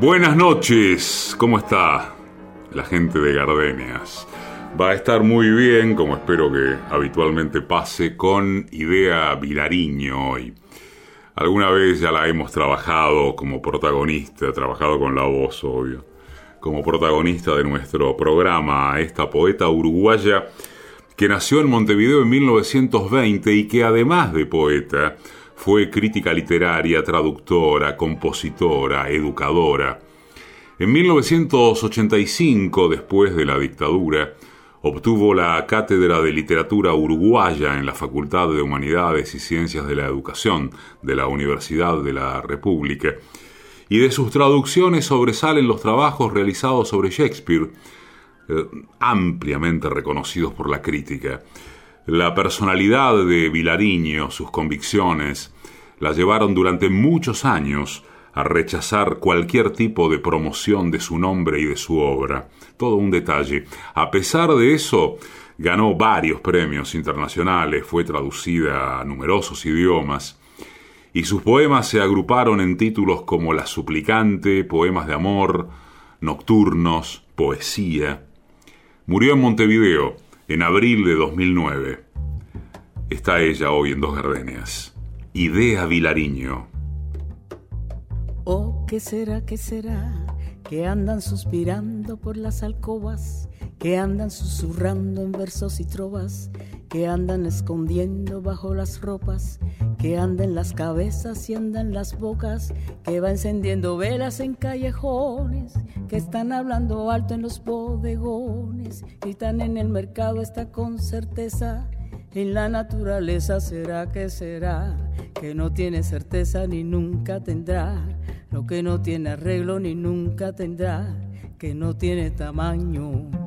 Buenas noches, ¿cómo está la gente de Gardenias? Va a estar muy bien, como espero que habitualmente pase, con Idea Vilariño hoy. Alguna vez ya la hemos trabajado como protagonista, trabajado con la voz, obvio, como protagonista de nuestro programa, esta poeta uruguaya que nació en Montevideo en 1920 y que además de poeta, fue crítica literaria, traductora, compositora, educadora. En 1985, después de la dictadura, obtuvo la Cátedra de Literatura Uruguaya en la Facultad de Humanidades y Ciencias de la Educación de la Universidad de la República, y de sus traducciones sobresalen los trabajos realizados sobre Shakespeare, eh, ampliamente reconocidos por la crítica. La personalidad de Vilariño, sus convicciones, la llevaron durante muchos años a rechazar cualquier tipo de promoción de su nombre y de su obra. Todo un detalle. A pesar de eso, ganó varios premios internacionales, fue traducida a numerosos idiomas, y sus poemas se agruparon en títulos como La Suplicante, Poemas de Amor, Nocturnos, Poesía. Murió en Montevideo en abril de 2009. Está ella hoy en Dos Gardenias. Idea Vilariño. Oh, ¿qué será, qué será? Que andan suspirando por las alcobas, que andan susurrando en versos y trovas, que andan escondiendo bajo las ropas, que andan las cabezas y andan las bocas, que va encendiendo velas en callejones, que están hablando alto en los bodegones, gritan en el mercado está con certeza en la naturaleza será que será, que no tiene certeza ni nunca tendrá, lo que no tiene arreglo ni nunca tendrá, que no tiene tamaño.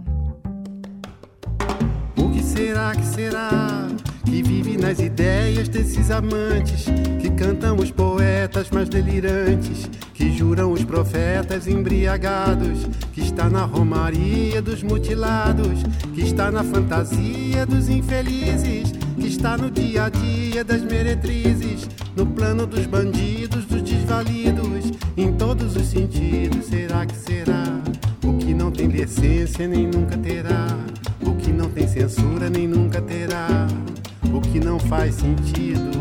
Será que será que vive nas ideias desses amantes que cantam os poetas mais delirantes, que juram os profetas embriagados, que está na romaria dos mutilados, que está na fantasia dos infelizes, que está no dia a dia das meretrizes, no plano dos bandidos, dos desvalidos, em todos os sentidos. Será que será? O que não tem decência nem nunca terá, o que não tem censura nem nunca terá, o que não faz sentido.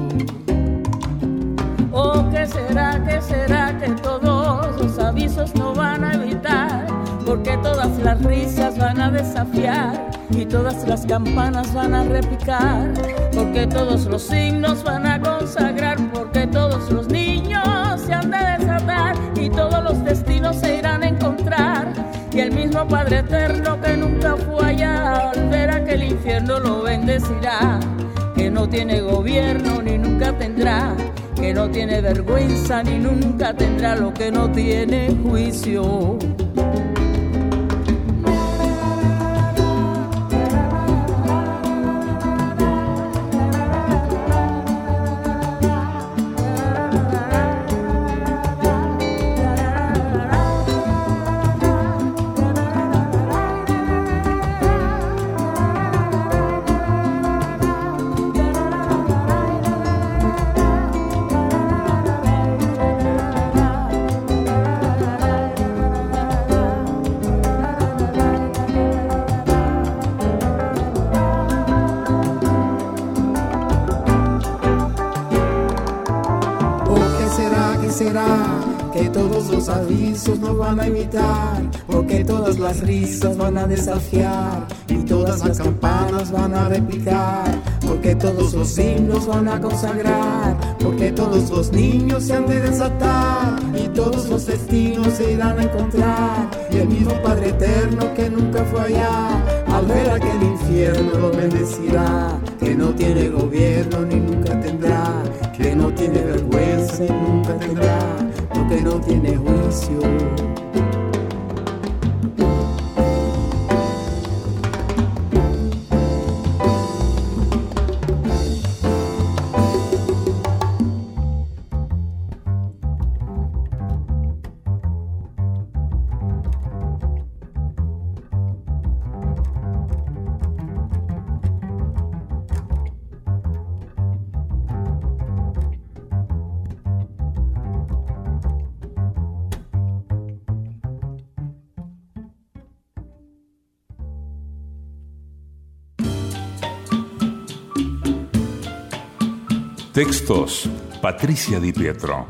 Oh, ¿qué será, qué será que todos los avisos no van a evitar? Porque todas las risas van a desafiar y todas las campanas van a repicar. Porque todos los signos van a consagrar, porque todos los niños se han de desatar y todos los destinos se irán a encontrar. Y el mismo Padre Eterno que nunca fue infierno lo bendecirá, que no tiene gobierno ni nunca tendrá que no tiene vergüenza ni nunca tendrá lo que no tiene juicio. No van a imitar, porque todas las risas van a desafiar y todas las campanas van a replicar, porque todos los himnos van a consagrar, porque todos los niños se han de desatar y todos los destinos se irán a encontrar y el mismo Padre Eterno que nunca fue allá, al ver aquel infierno lo bendecirá, que no tiene gobierno ni nunca tendrá, que no tiene vergüenza y nunca tendrá que no tiene juicio. Textos, Patricia Di Pietro.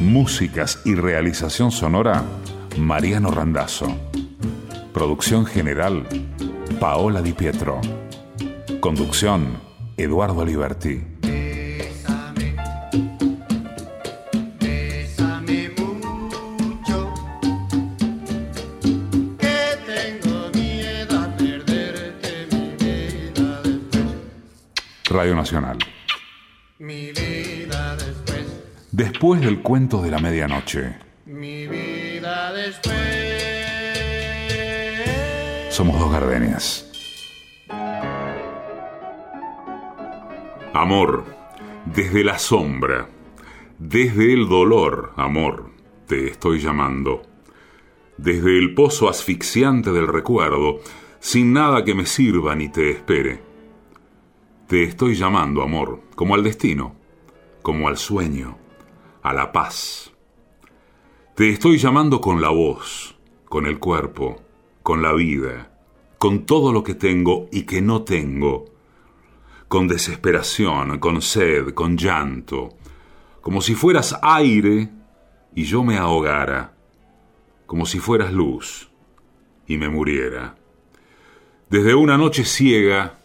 Músicas y realización sonora, Mariano Randazzo. Producción general, Paola Di Pietro. Conducción, Eduardo Liberti. Radio Nacional. Después del cuento de la medianoche. Mi vida después. Somos dos gardenias. Amor, desde la sombra, desde el dolor, amor, te estoy llamando. Desde el pozo asfixiante del recuerdo, sin nada que me sirva ni te espere. Te estoy llamando, amor, como al destino, como al sueño, a la paz. Te estoy llamando con la voz, con el cuerpo, con la vida, con todo lo que tengo y que no tengo con desesperación, con sed, con llanto, como si fueras aire y yo me ahogara, como si fueras luz y me muriera. Desde una noche ciega,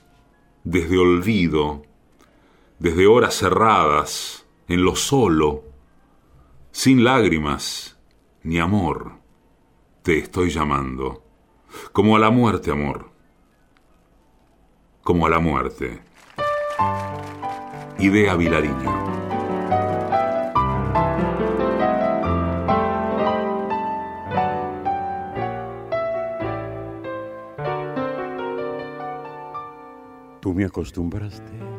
desde olvido, desde horas cerradas, en lo solo, sin lágrimas ni amor, te estoy llamando, como a la muerte, amor, como a la muerte. Idea Vilariño. Tú me acostumbraste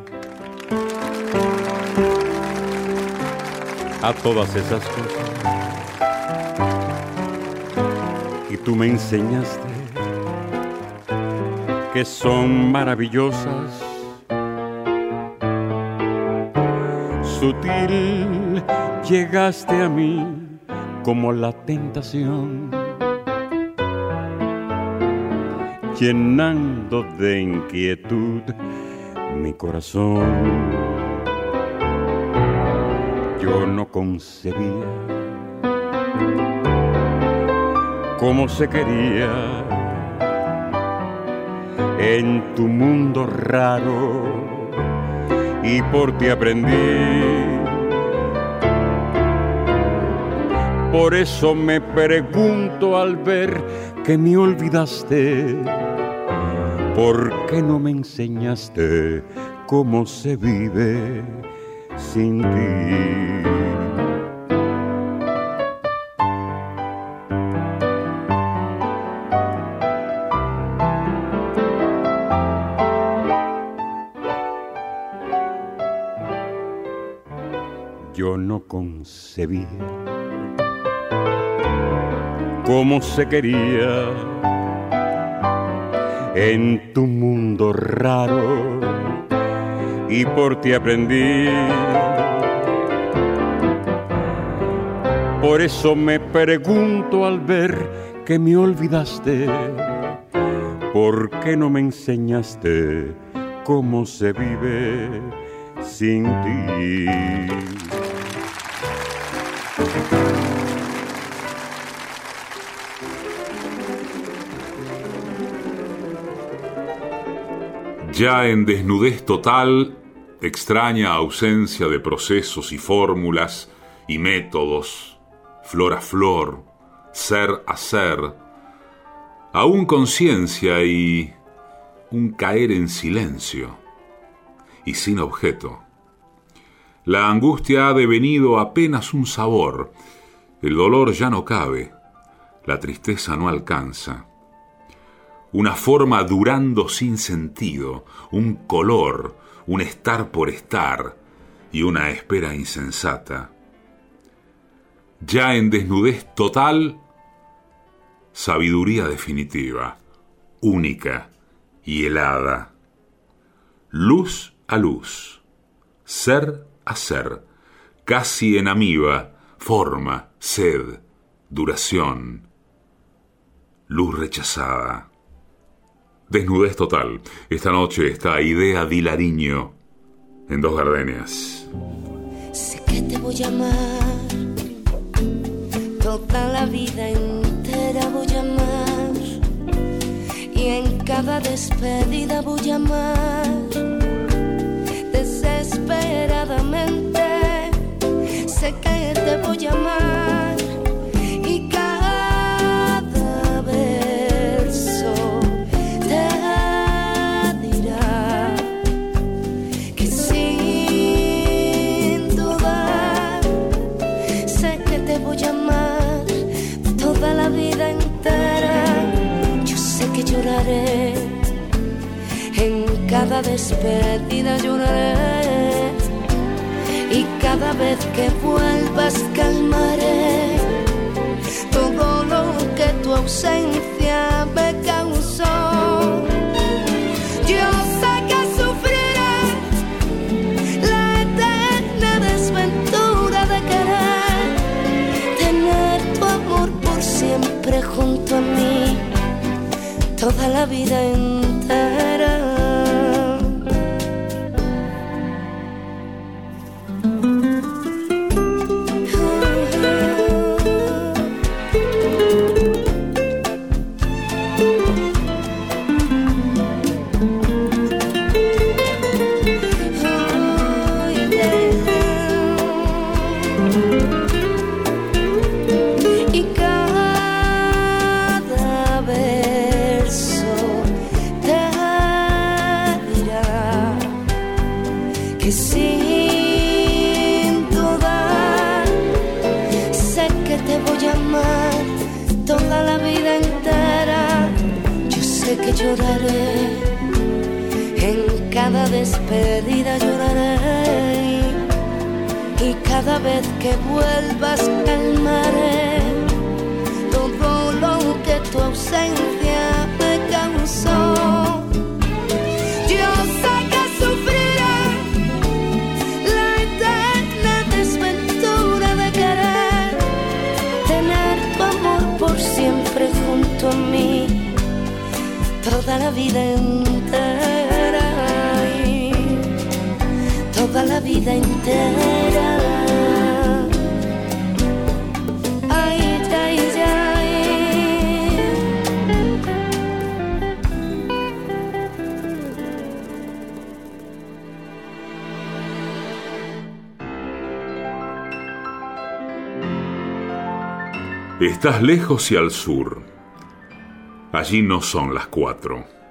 a todas esas cosas y tú me enseñaste que son maravillosas sutil llegaste a mí como la tentación, llenando de inquietud mi corazón. Yo no concebía cómo se quería. En tu mundo raro. Y por ti aprendí. Por eso me pregunto al ver que me olvidaste, ¿por qué no me enseñaste cómo se vive sin ti? concebía cómo se quería en tu mundo raro y por ti aprendí. Por eso me pregunto al ver que me olvidaste, ¿por qué no me enseñaste cómo se vive sin ti? Ya en desnudez total, extraña ausencia de procesos y fórmulas y métodos, flor a flor, ser a ser, aún conciencia y un caer en silencio y sin objeto. La angustia ha devenido apenas un sabor, el dolor ya no cabe, la tristeza no alcanza. Una forma durando sin sentido, un color, un estar por estar y una espera insensata. Ya en desnudez total, sabiduría definitiva, única y helada. Luz a luz, ser a ser, casi en amiba, forma, sed, duración, luz rechazada. Desnudez total. Esta noche está Idea Dilariño en Dos Gardenias. que te voy a amar. Toda la vida entera voy a amar. Y en cada despedida voy a amar. Desesperadamente despedida lloraré y cada vez que vuelvas calmaré todo lo que tu ausencia me causó. Yo sé que sufriré la eterna desventura de querer tener tu amor por siempre junto a mí toda la vida entera. Despedida lloraré. Y cada vez que vuelvas calmaré. Todo lo que tu ausencia me causó. Yo sé que sufriré la eterna desventura de querer tener tu amor por siempre junto a mí. Toda la vida entera, la vida entera. Estás lejos y al sur Allí no son las cuatro.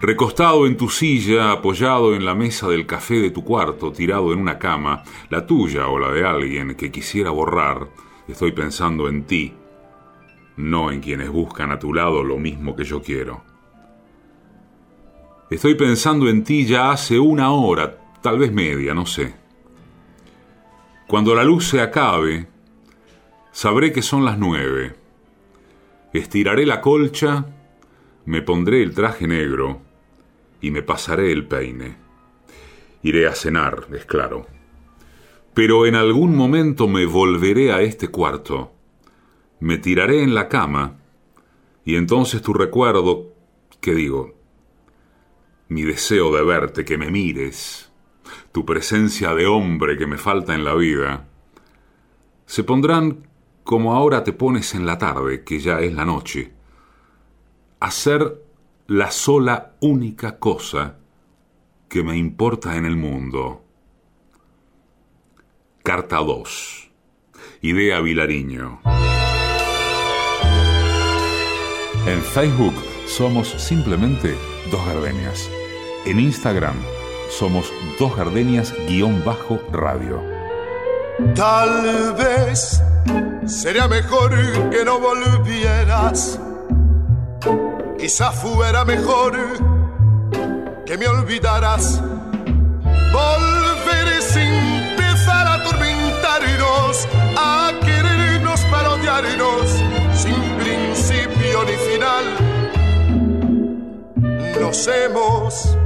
Recostado en tu silla, apoyado en la mesa del café de tu cuarto, tirado en una cama, la tuya o la de alguien que quisiera borrar, estoy pensando en ti, no en quienes buscan a tu lado lo mismo que yo quiero. Estoy pensando en ti ya hace una hora, tal vez media, no sé. Cuando la luz se acabe, sabré que son las nueve Estiraré la colcha, me pondré el traje negro y me pasaré el peine. Iré a cenar, es claro. Pero en algún momento me volveré a este cuarto, me tiraré en la cama y entonces tu recuerdo, ¿qué digo? Mi deseo de verte, que me mires, tu presencia de hombre que me falta en la vida, se pondrán como ahora te pones en la tarde, que ya es la noche, hacer la sola única cosa que me importa en el mundo. Carta 2. Idea Vilariño. En Facebook somos simplemente Dos Gardenias. En Instagram somos Dos Gardenias-radio. Tal vez sería mejor que no volvieras. Quizá fuera mejor que me olvidaras. Volver sin empezar a atormentarnos, a querernos parodiarnos, sin principio ni final. Nos hemos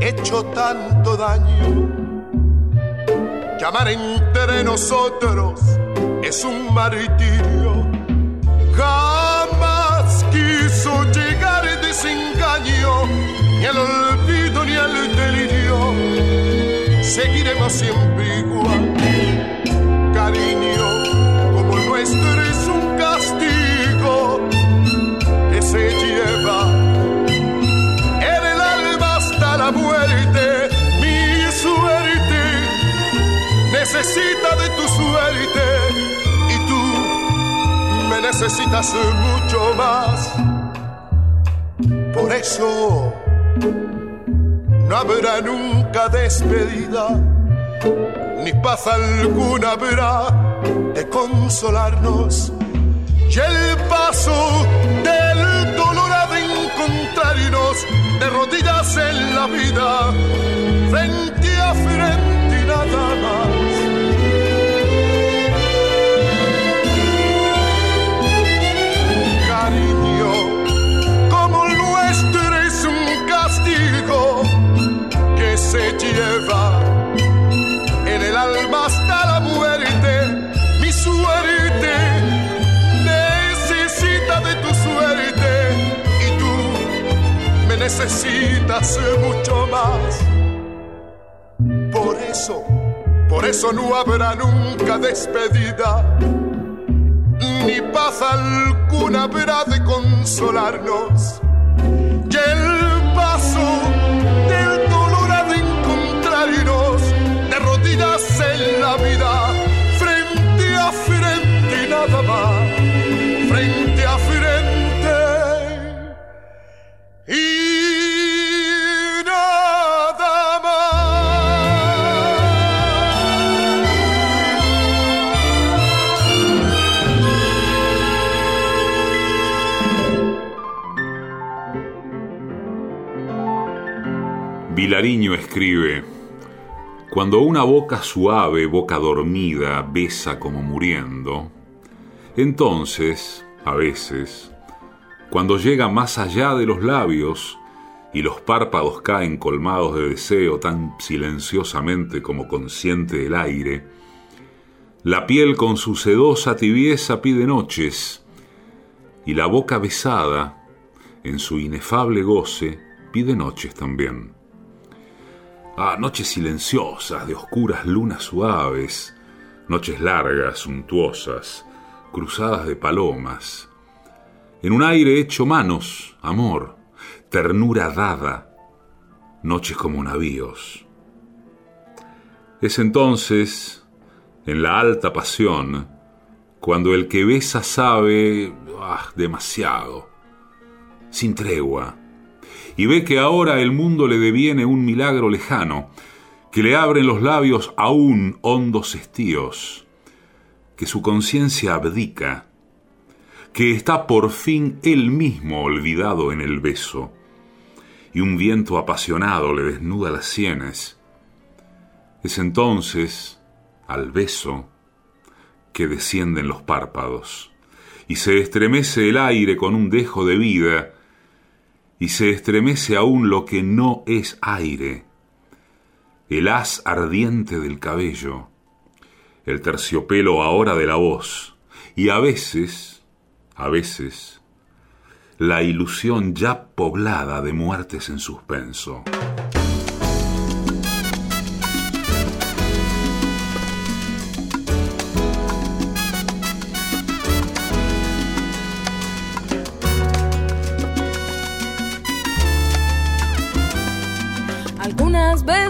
hecho tanto daño que amar entre nosotros es un martirio. Quiso llegar el desengaño, ni el olvido ni el delirio. seguiremos siempre igual. Cariño, como nuestro es un castigo que se lleva en el alma hasta la muerte. Mi suerte necesita de tu suerte y tú me necesitas mucho más. Por eso no habrá nunca despedida, ni paz alguna habrá de consolarnos. Y el paso del dolor ha de encontrarnos de rodillas en la vida, frente a frente y nada más. Necesitas mucho más. Por eso, por eso no habrá nunca despedida, ni paz alguna habrá de consolarnos. Y el paso del dolor ha de encontrarnos de rodillas en la vida, Vilariño escribe, Cuando una boca suave, boca dormida, besa como muriendo, entonces, a veces, cuando llega más allá de los labios y los párpados caen colmados de deseo tan silenciosamente como consciente del aire, la piel con su sedosa tibieza pide noches y la boca besada, en su inefable goce, pide noches también. Ah, noches silenciosas, de oscuras lunas suaves, noches largas, suntuosas, cruzadas de palomas. En un aire hecho manos, amor, ternura dada, noches como navíos. Es entonces, en la alta pasión, cuando el que besa sabe, ah, demasiado, sin tregua, y ve que ahora el mundo le deviene un milagro lejano, que le abren los labios aún hondos estíos, que su conciencia abdica, que está por fin él mismo olvidado en el beso, y un viento apasionado le desnuda las sienes. Es entonces, al beso, que descienden los párpados, y se estremece el aire con un dejo de vida, y se estremece aún lo que no es aire, el haz ardiente del cabello, el terciopelo ahora de la voz, y a veces, a veces, la ilusión ya poblada de muertes en suspenso.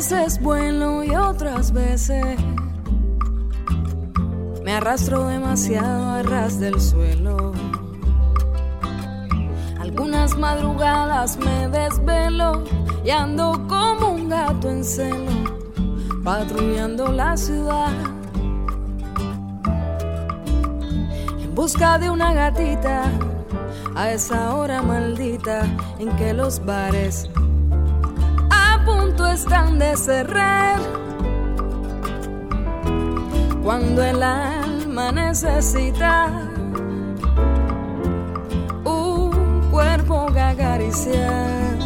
Veces vuelo y otras veces me arrastro demasiado a ras del suelo. Algunas madrugadas me desvelo y ando como un gato en celo, patrullando la ciudad. En busca de una gatita a esa hora maldita en que los bares están de cerrar. Cuando el alma necesita un cuerpo que acariciar.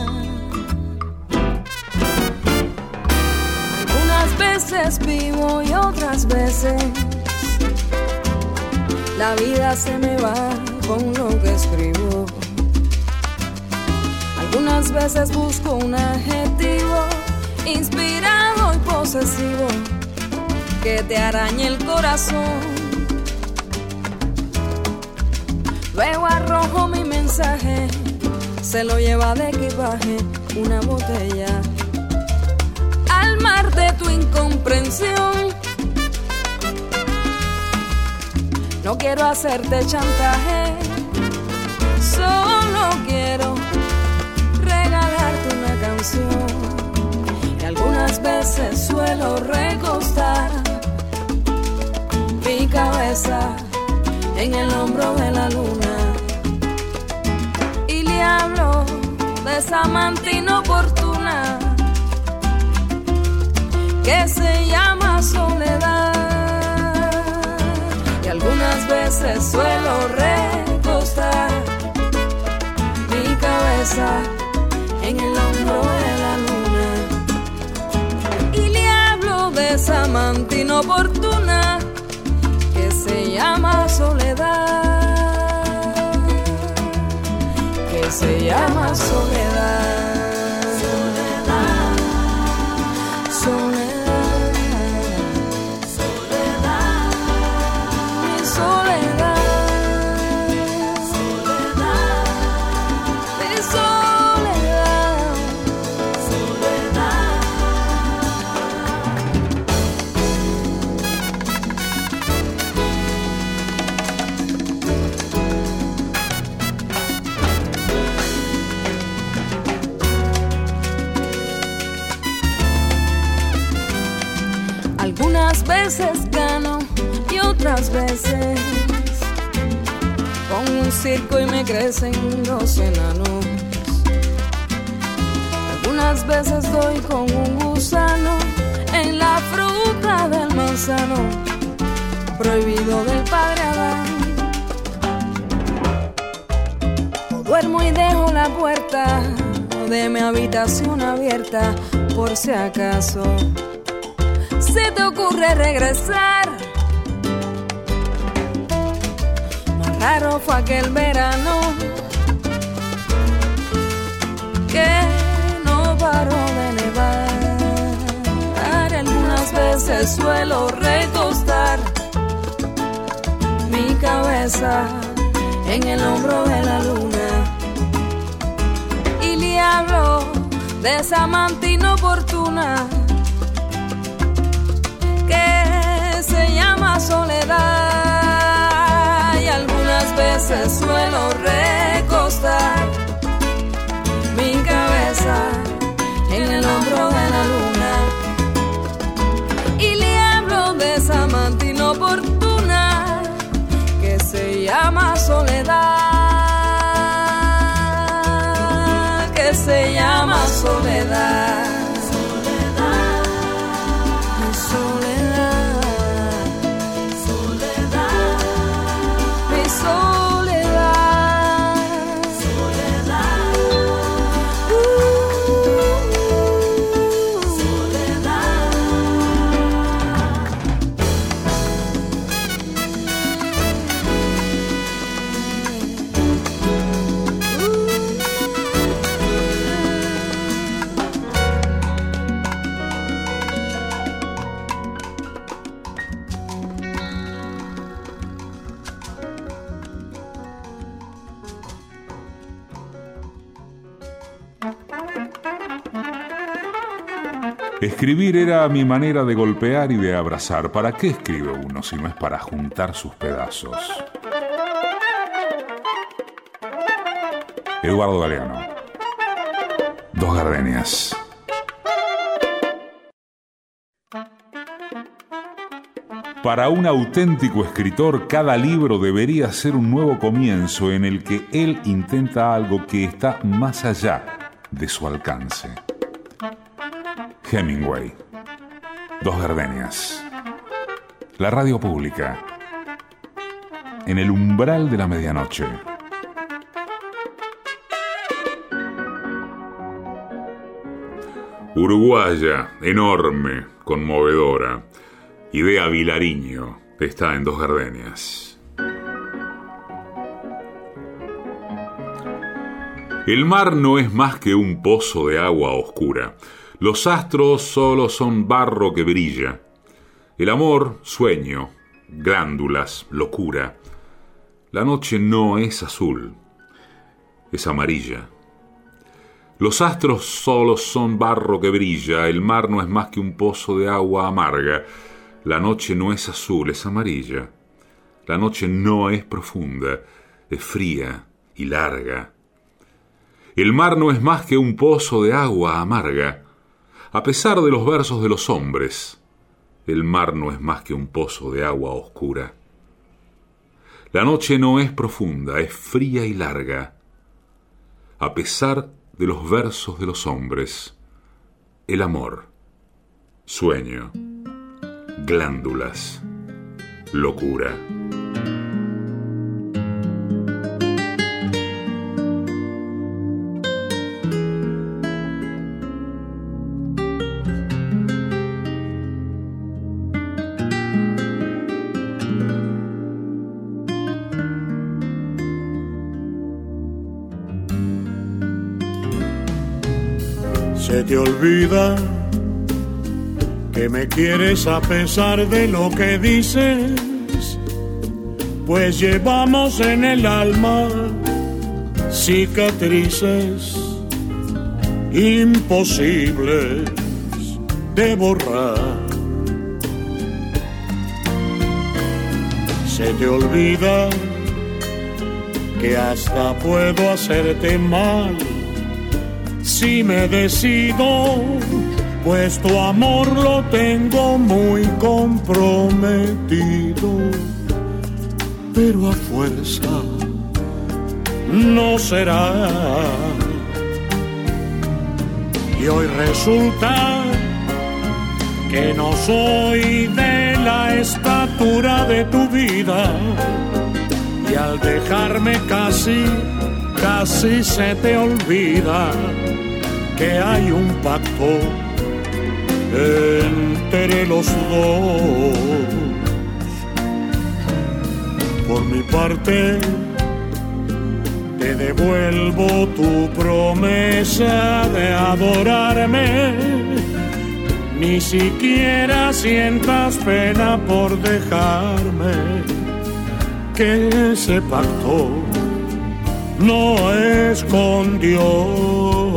Algunas veces vivo y otras veces la vida se me va con lo que escribo. Algunas veces busco un adjetivo inspirado y posesivo que te arañe el corazón. Luego arrojo mi mensaje, se lo lleva de equipaje una botella. Al mar de tu incomprensión, no quiero hacerte chantaje, veces suelo recostar. Mi cabeza en el hombro de la luna. Y le hablo de esa amante inoportuna que se llama soledad. Y algunas veces suelo recostar. Mi cabeza amante inoportuna que se llama soledad. Que se llama soledad veces gano y otras veces con un circo y me crecen los enanos. Algunas veces doy con un gusano en la fruta del manzano, prohibido del padre Adán. Duermo y dejo la puerta de mi habitación abierta por si acaso ocurre regresar. Más raro fue aquel verano que no paró de nevar. Algunas veces suelo recostar mi cabeza en el hombro de la luna y le hablo de esa amante inoportuna soledad y algunas veces suelo recostar mi cabeza en el hombro de la luna. Y le hablo de esa amante inoportuna que se llama soledad que se llama soledad Escribir era mi manera de golpear y de abrazar. ¿Para qué escribe uno si no es para juntar sus pedazos? Eduardo Galeano. Dos gardenias. Para un auténtico escritor, cada libro debería ser un nuevo comienzo en el que él intenta algo que está más allá de su alcance. Hemingway. Dos gardenias. La radio pública. En el umbral de la medianoche. Uruguaya, enorme, conmovedora. Idea Vilariño. Está en dos gardenias. El mar no es más que un pozo de agua oscura. Los astros solo son barro que brilla. El amor, sueño, glándulas, locura. La noche no es azul, es amarilla. Los astros solo son barro que brilla, el mar no es más que un pozo de agua amarga. La noche no es azul, es amarilla. La noche no es profunda, es fría y larga. El mar no es más que un pozo de agua amarga. A pesar de los versos de los hombres, el mar no es más que un pozo de agua oscura. La noche no es profunda, es fría y larga. A pesar de los versos de los hombres, el amor, sueño, glándulas, locura. Te olvida que me quieres a pesar de lo que dices, pues llevamos en el alma cicatrices imposibles de borrar. Se te olvida que hasta puedo hacerte mal si me decido, pues tu amor lo tengo muy comprometido, pero a fuerza no será. Y hoy resulta que no soy de la estatura de tu vida. Y al dejarme casi, casi se te olvida que hay un pacto entre los dos. Por mi parte, te devuelvo tu promesa de adorarme. Ni siquiera sientas pena por dejarme que ese pacto no es con Dios. Y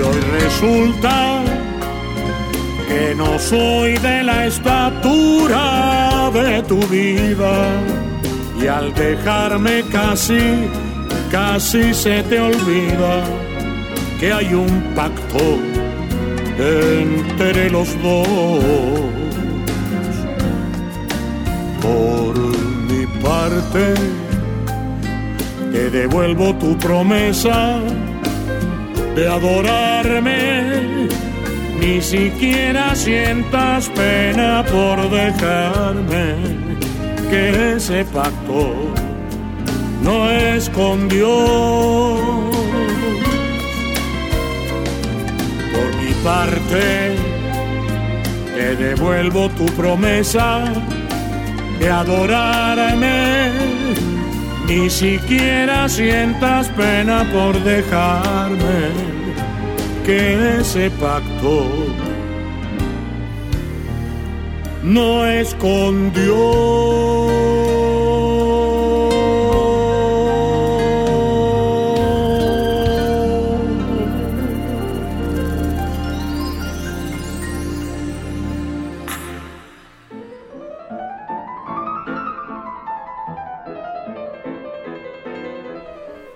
hoy resulta no soy de la estatura de tu vida y al dejarme casi, casi se te olvida que hay un pacto entre los dos. Por mi parte, te devuelvo tu promesa de adorarme, ni siquiera sientas pena por dejarme, que ese pacto no es con Dios. Por mi parte, te devuelvo tu promesa de adorarme ni siquiera sientas pena por dejarme que ese pacto no es con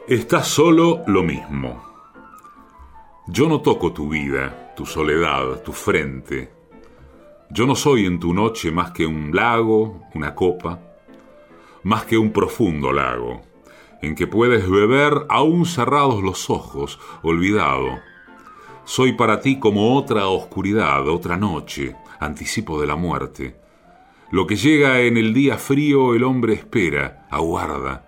Estás solo lo mismo. Yo no toco tu vida, tu soledad, tu frente. Yo no soy en tu noche más que un lago, una copa, más que un profundo lago, en que puedes beber aún cerrados los ojos, olvidado. Soy para ti como otra oscuridad, otra noche, anticipo de la muerte. Lo que llega en el día frío el hombre espera, aguarda.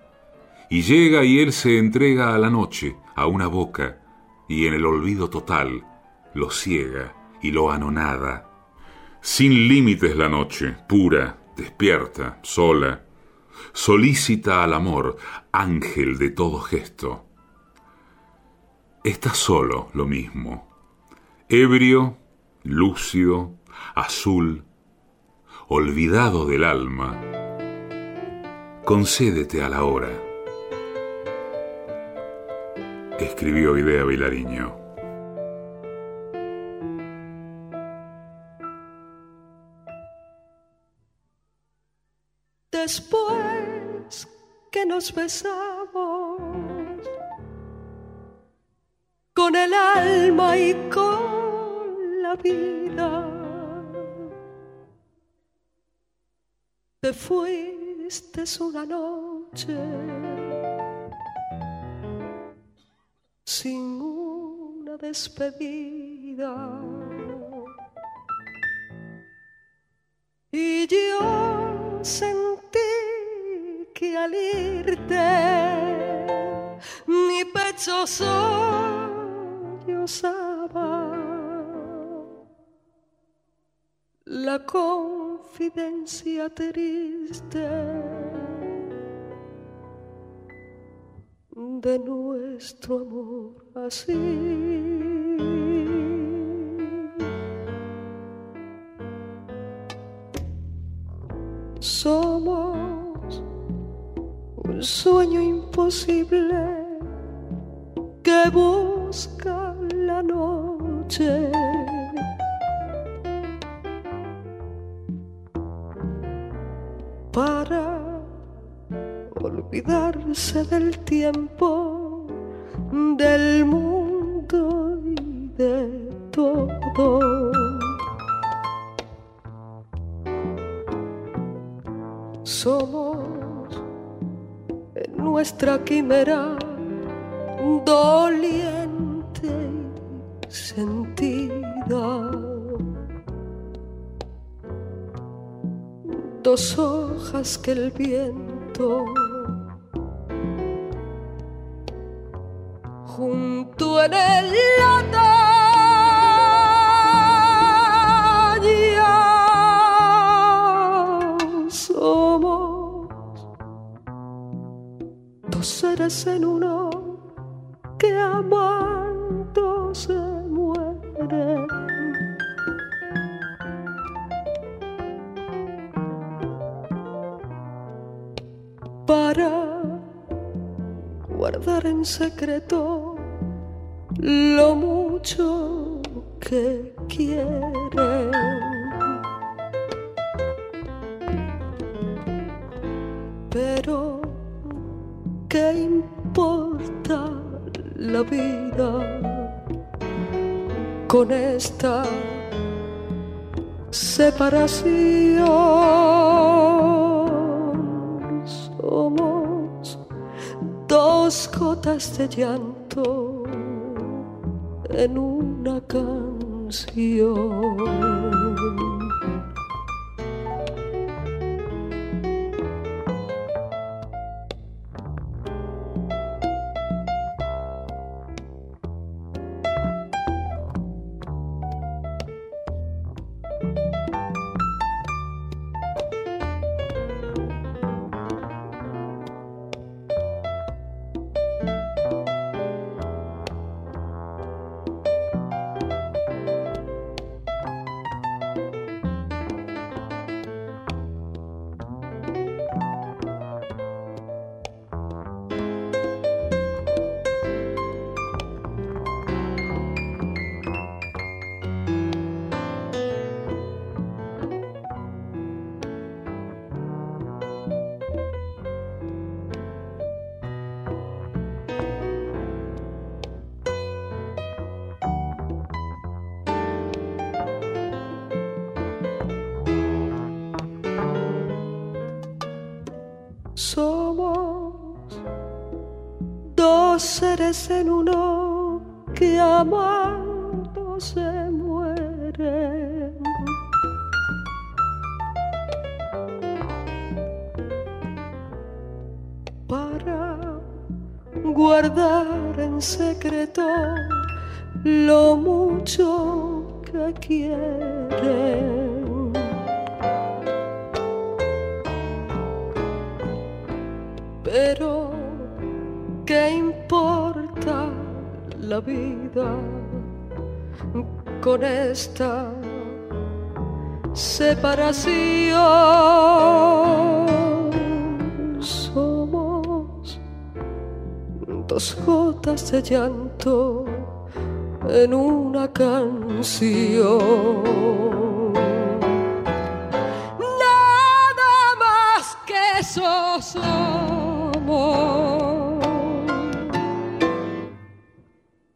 Y llega y él se entrega a la noche, a una boca, y en el olvido total lo ciega y lo anonada. Sin límites la noche, pura, despierta, sola, solícita al amor, ángel de todo gesto. Está solo lo mismo, ebrio, lúcido, azul, olvidado del alma. Concédete a la hora. Escribió Idea Vilariño. Después que nos besamos con el alma y con la vida. Te fuiste una noche sin una despedida. Y yo sentí que al irte mi pecho sollozaba la confidencia triste de nuestro amor así. Somos un sueño imposible que busca la noche. Olvidarse del tiempo, del mundo y de todo. Somos en nuestra quimera doliente y sentida. Dos hojas que el viento en el somos dos seres en uno que amando se mueren. Para guardar en secreto mucho que quieren. Pero, ¿qué importa la vida con esta separación? Somos dos gotas de llanto en una canción. Guardar en secreto lo mucho que quieren. Pero, ¿qué importa la vida con esta separación? Dos gotas de llanto en una canción. Nada más que eso somos.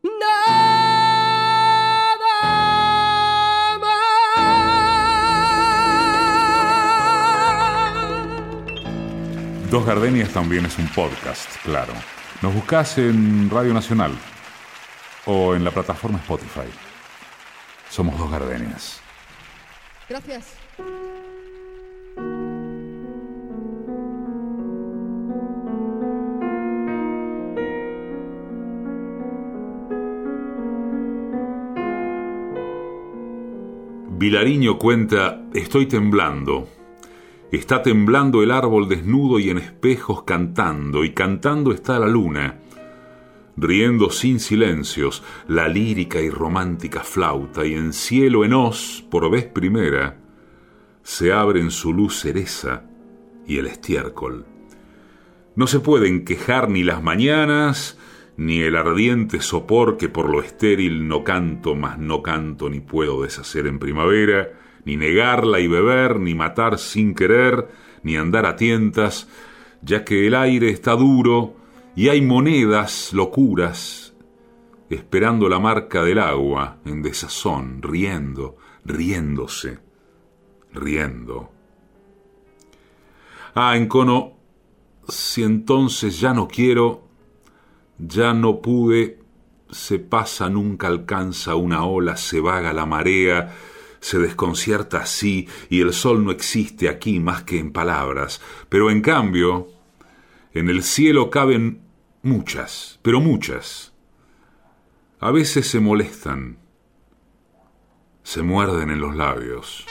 Nada. Dos Gardenias también es un podcast, claro. Nos buscás en Radio Nacional o en la plataforma Spotify. Somos Dos Gardenias. Gracias. Vilariño cuenta, estoy temblando. Está temblando el árbol desnudo y en espejos cantando, y cantando está la luna, riendo sin silencios la lírica y romántica flauta, y en cielo en hoz, por vez primera, se abren su luz cereza y el estiércol. No se pueden quejar ni las mañanas, ni el ardiente sopor que por lo estéril no canto, mas no canto ni puedo deshacer en primavera, ni negarla y beber, ni matar sin querer, ni andar a tientas, ya que el aire está duro y hay monedas, locuras, esperando la marca del agua, en desazón, riendo, riéndose, riendo. Ah, encono, si entonces ya no quiero, ya no pude, se pasa, nunca alcanza una ola, se vaga la marea, se desconcierta así, y el sol no existe aquí más que en palabras. Pero en cambio, en el cielo caben muchas, pero muchas. A veces se molestan, se muerden en los labios.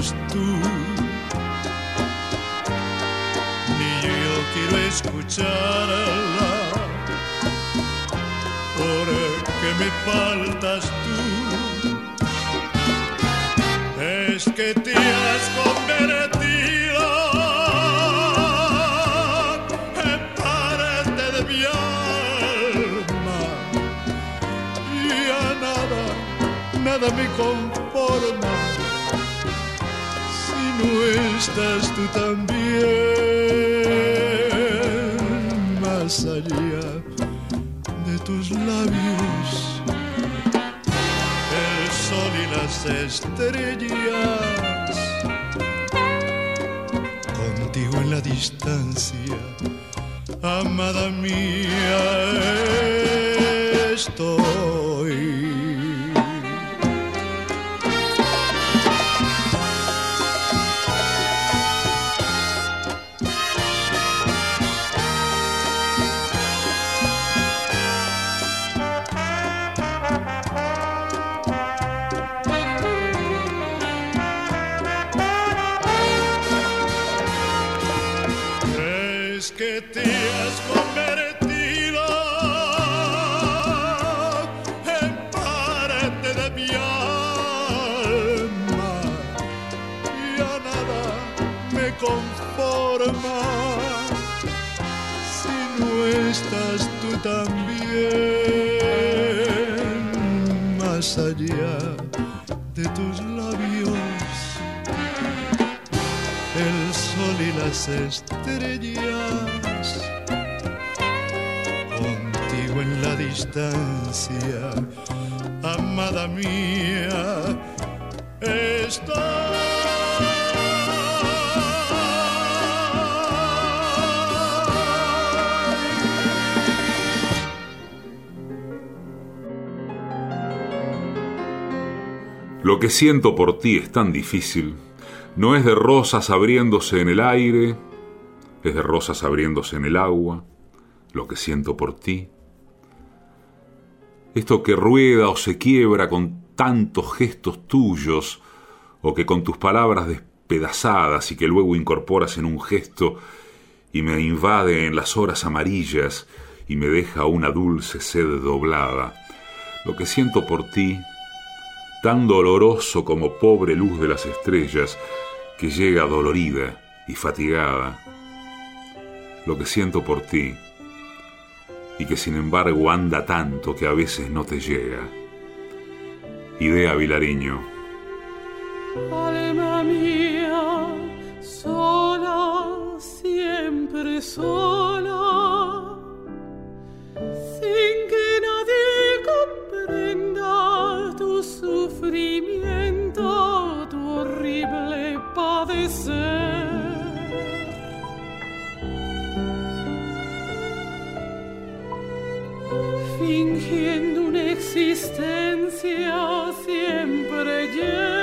Ni yo quiero escucharla porque me faltas tú. Es que te has estás tú también más allá de tus labios el sol y las estrellas. Contigo en la distancia, amada mía, conforma si no estás tú también más allá de tus labios el sol y las estrellas. Contigo en la distancia, amada mía, Lo que siento por ti es tan difícil no es de rosas abriéndose en el aire, es de rosas abriéndose en el agua, lo que siento por ti. Esto que rueda o se quiebra con tantos gestos tuyos, o que con tus palabras despedazadas y que luego incorporas en un gesto y me invade en las horas amarillas y me deja una dulce sed doblada. Lo que siento por ti tan doloroso como pobre luz de las estrellas, que llega dolorida y fatigada. Lo que siento por ti, y que sin embargo anda tanto que a veces no te llega. Idea Vilariño. Alma mía, sola, siempre sola, sin que sufrimiento, tu horrible padecer. Fingiendo una existencia siempre llena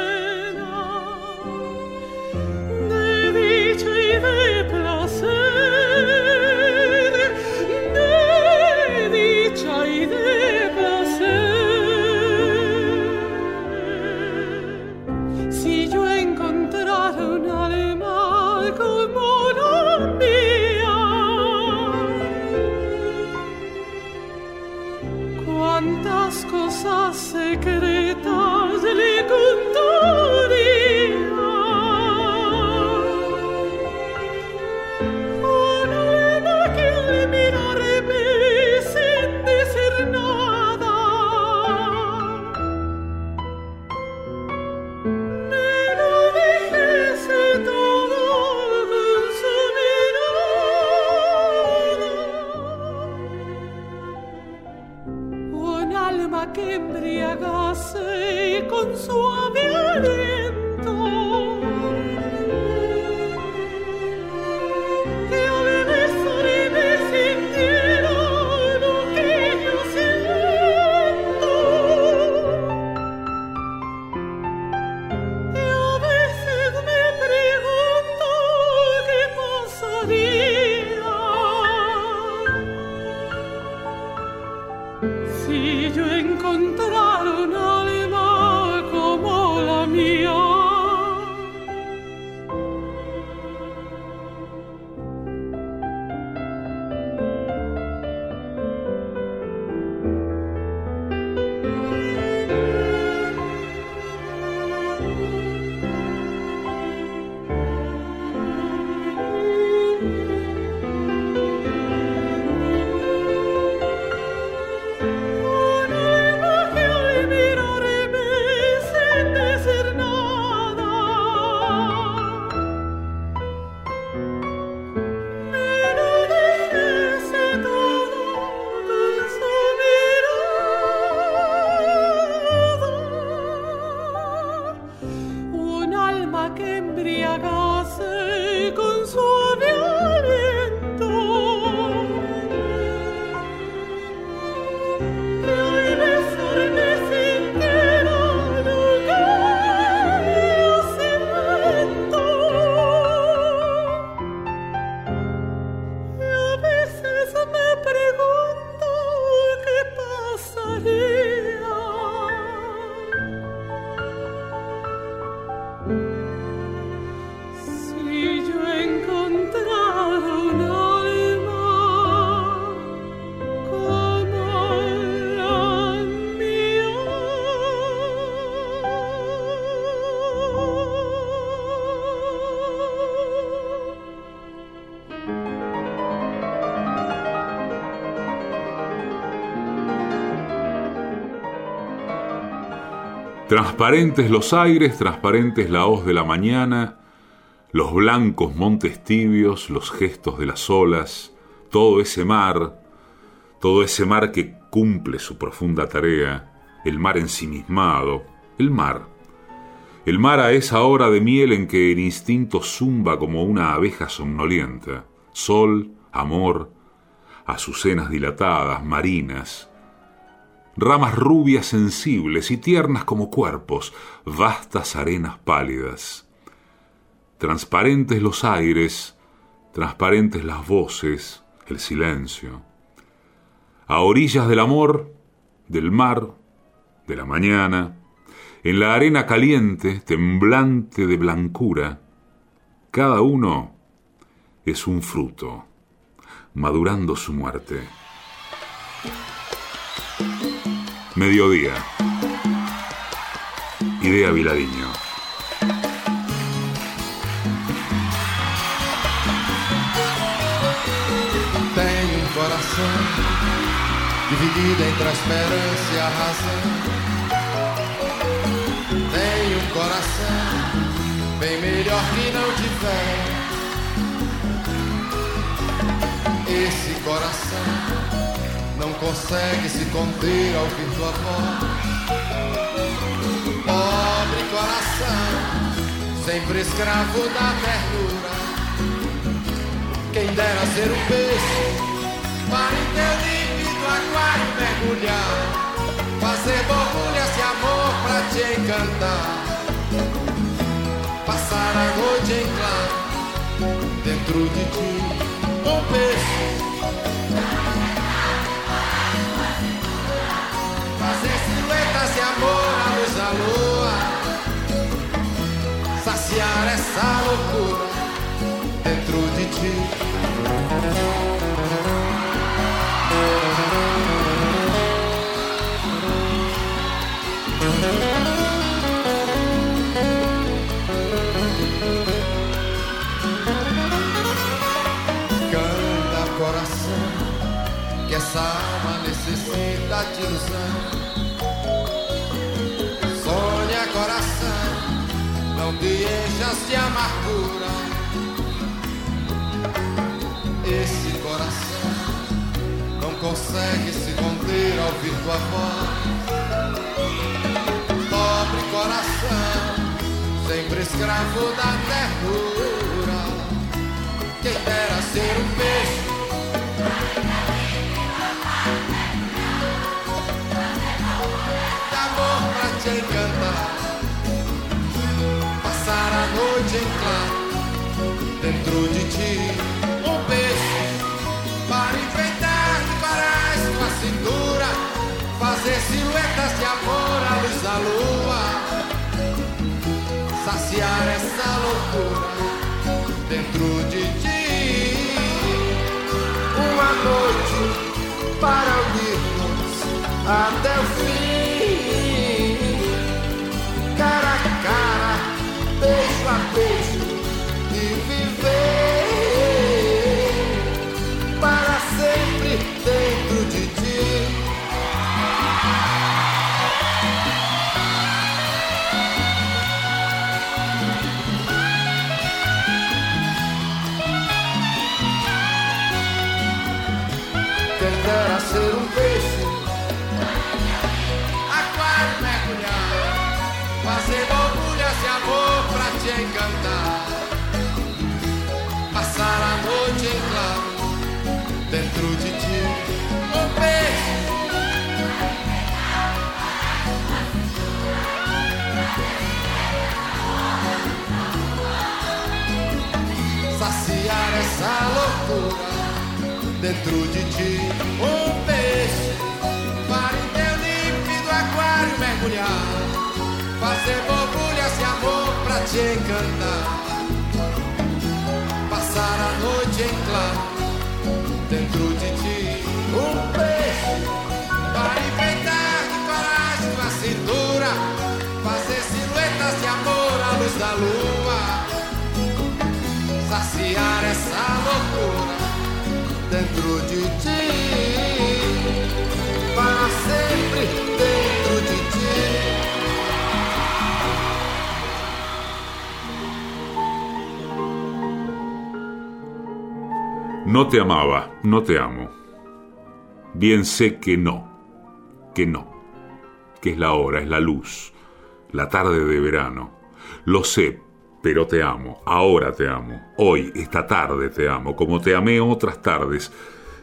Transparentes los aires, transparentes la hoz de la mañana, los blancos montes tibios, los gestos de las olas, todo ese mar, todo ese mar que cumple su profunda tarea, el mar ensimismado, el mar. El mar a esa hora de miel en que el instinto zumba como una abeja somnolienta. Sol, amor, azucenas dilatadas, marinas, ramas rubias sensibles y tiernas como cuerpos, vastas arenas pálidas. Transparentes los aires, transparentes las voces, el silencio. A orillas del amor, del mar, de la mañana, en la arena caliente, temblante de blancura, cada uno es un fruto, madurando su muerte. Mediodía. Idea Viladiño. Tenho um coração dividido entre a esperança e a razão. Tenho um coração bem melhor que não tiver. Esse coração não consegue se conter ao ouvir tua voz. Pobre coração, sempre escravo da ternura. Quem dera ser um peixe para em teu límpido aquário mergulhar, fazer borbulha esse amor pra te encantar. Passar a noite em claro dentro de ti, um peixe necessita de ilusão não te enchas de amargura. Esse coração não consegue se conter ao ouvir tua voz. Pobre coração, sempre escravo da ternura. Quem dera ser um peixe. A dentro de ti. Um peixe para enfeitar parais tua cintura, fazer silhuetas de amor à luz da lua, saciar essa loucura dentro de ti. Uma noite para unirmos até o fim, cara a cara beijo a beijo Te amaba, no te amo. Bien sé que no, que no, que es la hora, es la luz, la tarde de verano. Lo sé, pero te amo, ahora te amo, hoy, esta tarde te amo, como te amé otras tardes,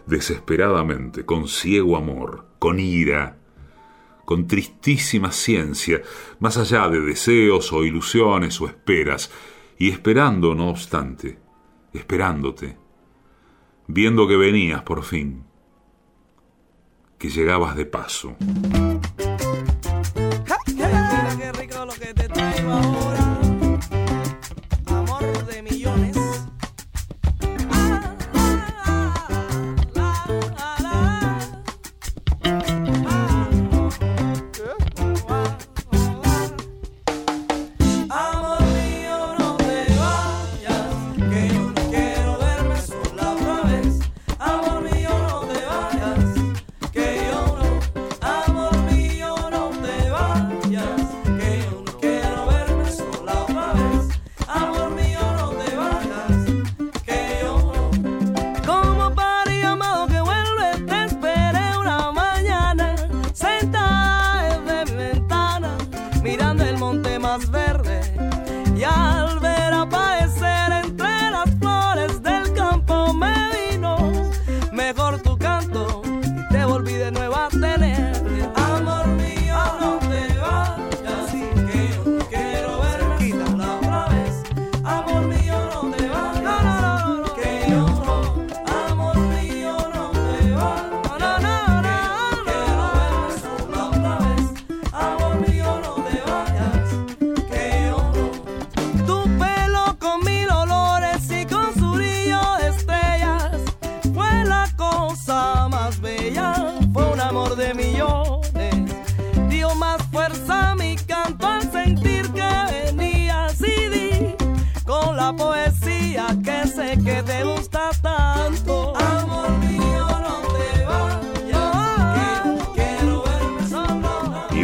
desesperadamente, con ciego amor, con ira, con tristísima ciencia, más allá de deseos o ilusiones o esperas, y esperando, no obstante, esperándote, viendo que venías por fin, que llegabas de paso.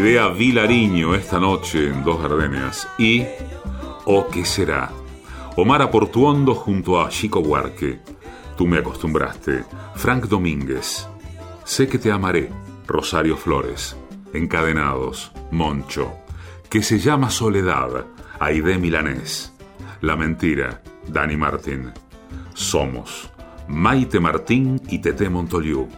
Idea Vilariño esta noche en Dos Gardenias y ¿O qué será? Omar Aportuondo junto a Chico Huarque. Tú me acostumbraste. Frank Domínguez. Sé que te amaré. Rosario Flores. Encadenados. Moncho. Que se llama Soledad. Aide Milanés. La mentira. Dani Martín. Somos. Maite Martín y Tete Montoliu.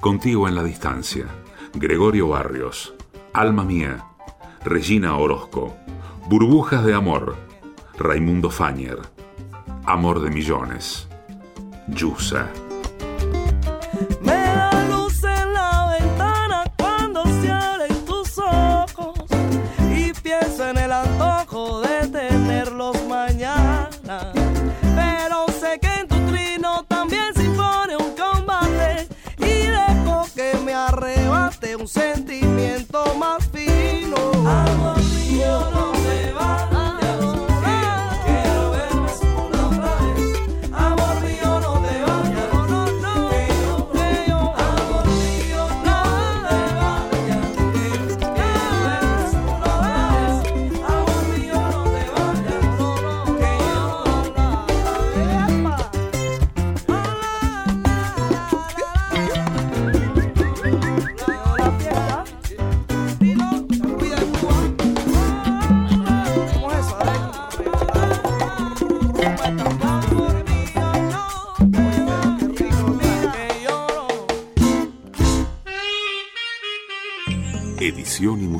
Contigo en la distancia. Gregorio Barrios. Alma mía. Regina Orozco. Burbujas de amor. Raimundo Fañer. Amor de millones. Yusa. Sentimiento más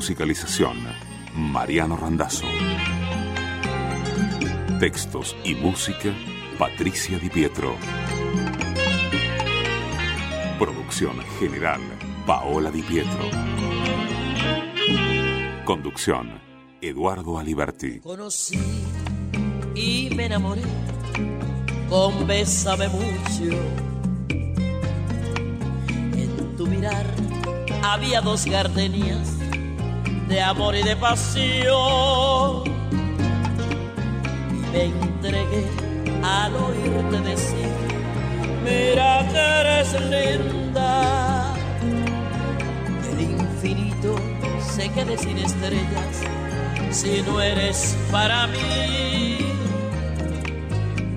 musicalización. Mariano Randazzo. Textos y música. Patricia Di Pietro. Producción general. Paola Di Pietro. Conducción. Eduardo Aliberti. Conocí y me enamoré con Bésame mucho. En tu mirar había dos gardenias de amor y de pasión. Y me entregué al oírte decir, mira que eres linda. El infinito se quede sin estrellas si no eres para mí.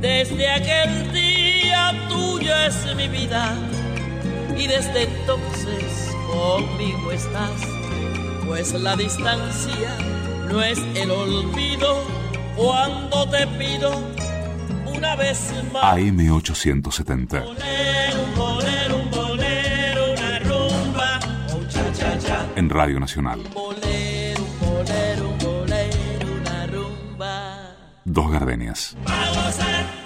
Desde aquel día tuya es mi vida y desde entonces conmigo estás, pues la distancia no es el olvido cuando te pido una vez más. AM870. Un bolero, un bolero, una rumba, un cha cha cha. En Radio Nacional. Bolero, un bolero, un bolero, una rumba. Dos gardenias. Vamos a